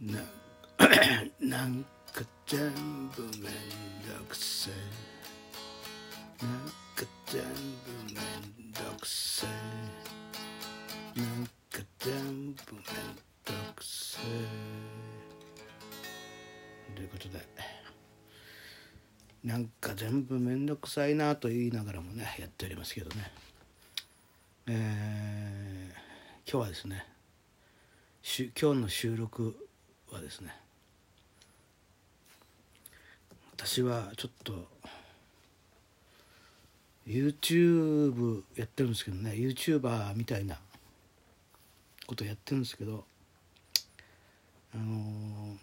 な なんか全部めんどくせえ。なんか全部めんどくせえ。なんか全部めんどくせえ。ということでなんか全部めんどくさいなと言いながらもねやっておりますけどね。えー、今日はですね今日の収録はですね私はちょっと YouTube やってるんですけどね YouTuber みたいなことやってるんですけどあの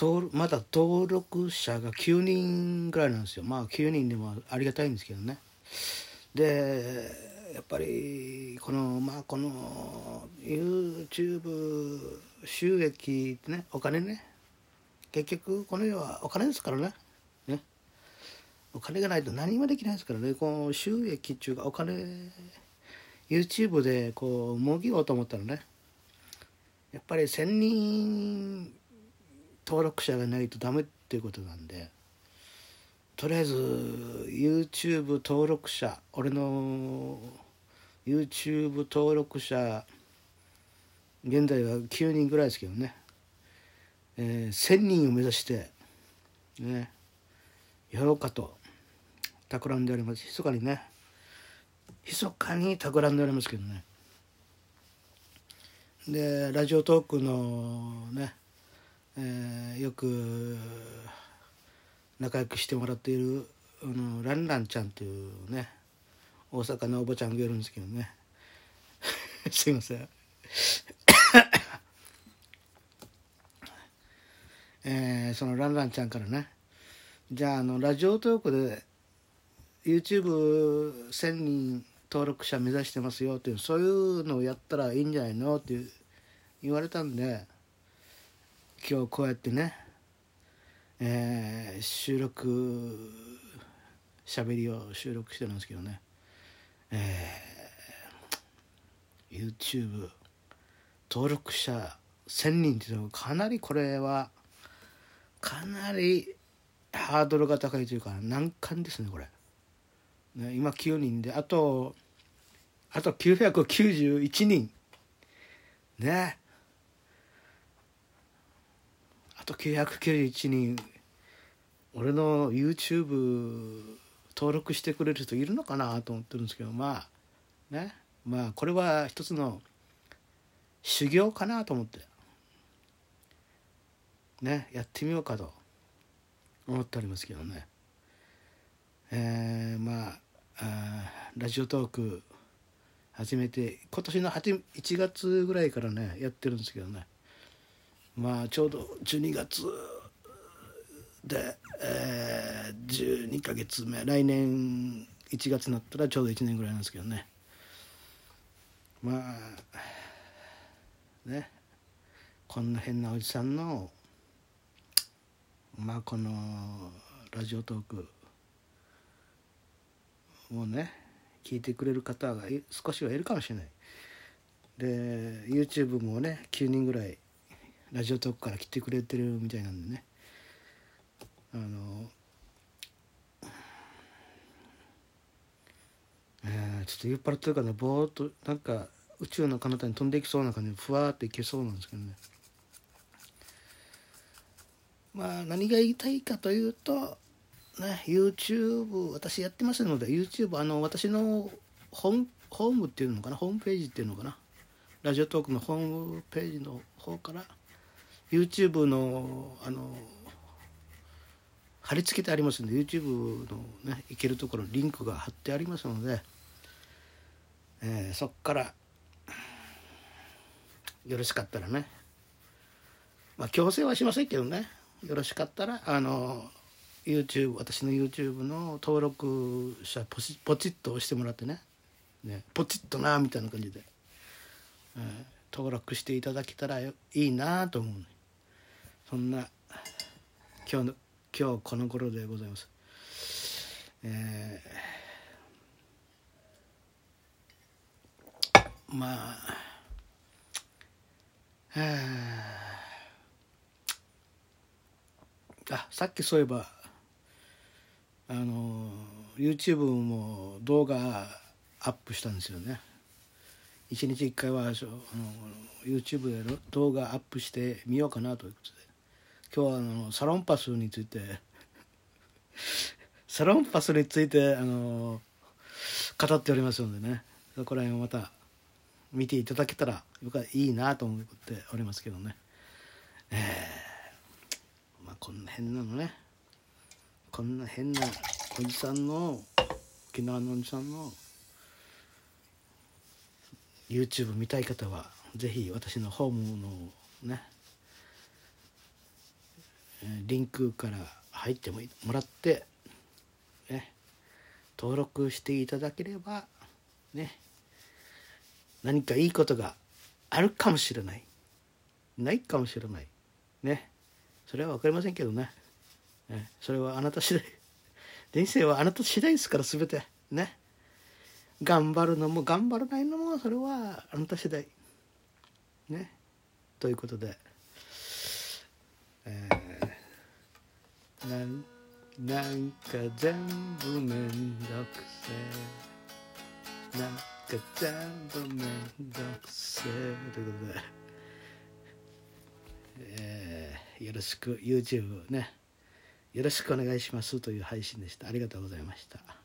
登まだ登録者が9人ぐらいなんですよ。まあ9人でもありがたいんですけどね。でやっぱりこのまあこの YouTube 収益ってねお金ね。結局この世はお金ですからね。ね。お金がないと何もできないですからね。この収益っていうかお金 YouTube でこう儲けようと思ったらね。やっぱり1,000人登録者がないとダメっていうことなんでとりあえず YouTube 登録者俺の YouTube 登録者現在は9人ぐらいですけどね、えー、1,000人を目指してねやろうかと企んでおります。密かにね。密かに企んでおりますけどね。でラジオトークのねえー、よく仲良くしてもらっているあのランランちゃんというね大阪のおばちゃんがいるんですけどね。すいません。えー、そのランランちゃんからね。じゃああのラジオトークで YouTube1000 人登録者目指してますよっていうそういうのをやったらいいんじゃないのって言われたんで今日こうやってね、えー、収録しゃべりを収録してるんですけどね、えー、YouTube 登録者1000人っていうのはかなりこれはかなりハードルが高いというか難関ですねこれ、ね、今9人であとあと991人。ね。あと991人。俺の YouTube 登録してくれる人いるのかなと思ってるんですけどまあね。まあこれは一つの修行かなと思って。ねやってみようかと思っておりますけどね。えー、まああラジオトーク始めて今年の1月ぐらいからねやってるんですけどね。まあちょうど12月で、えー、12ヶ月目来年1月になったらちょうど1年ぐらいなんですけどね。まあねこんな変なおじさんのまあこのラジオトークをね聞いてくれる方が少しはいるかもしれない。で YouTube もね9人ぐらいラジオトークから来てくれてるみたいなんでね。あのえー、ちょっと酔っ払ってるからねぼーっとなんか宇宙の彼方に飛んでいきそうな感じでふわーっていけそうなんですけどね。まあ何が言いたいかというとね YouTube 私やってますので YouTube あの私のホームホームっていうのかなホームページっていうのかなラジオトークのホームページの方から YouTube のあの貼り付けてありますんで YouTube のね行けるところリンクが貼ってありますので、えー、そっからよろしかったらねまあ強制はしませんけどね。よろしかったらあの YouTube 私の YouTube の登録者ポチポチッと押してもらってね。ねポチッとなみたいな感じで、えー、登録していただけたらいいなと思うそんな今日の今日この頃でございます。えー、まあはああさっきそういえばあの YouTube も動画アップしたんですよね。一日一回はあの YouTube で動画アップしてみようかなということで。今日はあのサロンパスについて サロンパスについてあの語っておりますのでね。そこら辺をまた見ていただけたらよかいいなと思っておりますけどね。えー、こんな変なのね。こんな変なおじさんの沖縄のおじさんの YouTube 見たい方はぜひ私のホームのねリンクから入ってもらってね登録していただければね何かいいことがあるかもしれない。ないかもしれない。ね。それは分かりませんけどね。ねそれはあなた次第。人生はあなた次第ですから全て。ね。頑張るのも頑張らないのもそれはあなた次第。ね。ということで、えー、なんなんか全部めんどくせえ。なんか全部めんどくせえ。ということで、えー、よろしく。YouTube ね。よろしくお願いしますという配信でした。ありがとうございました。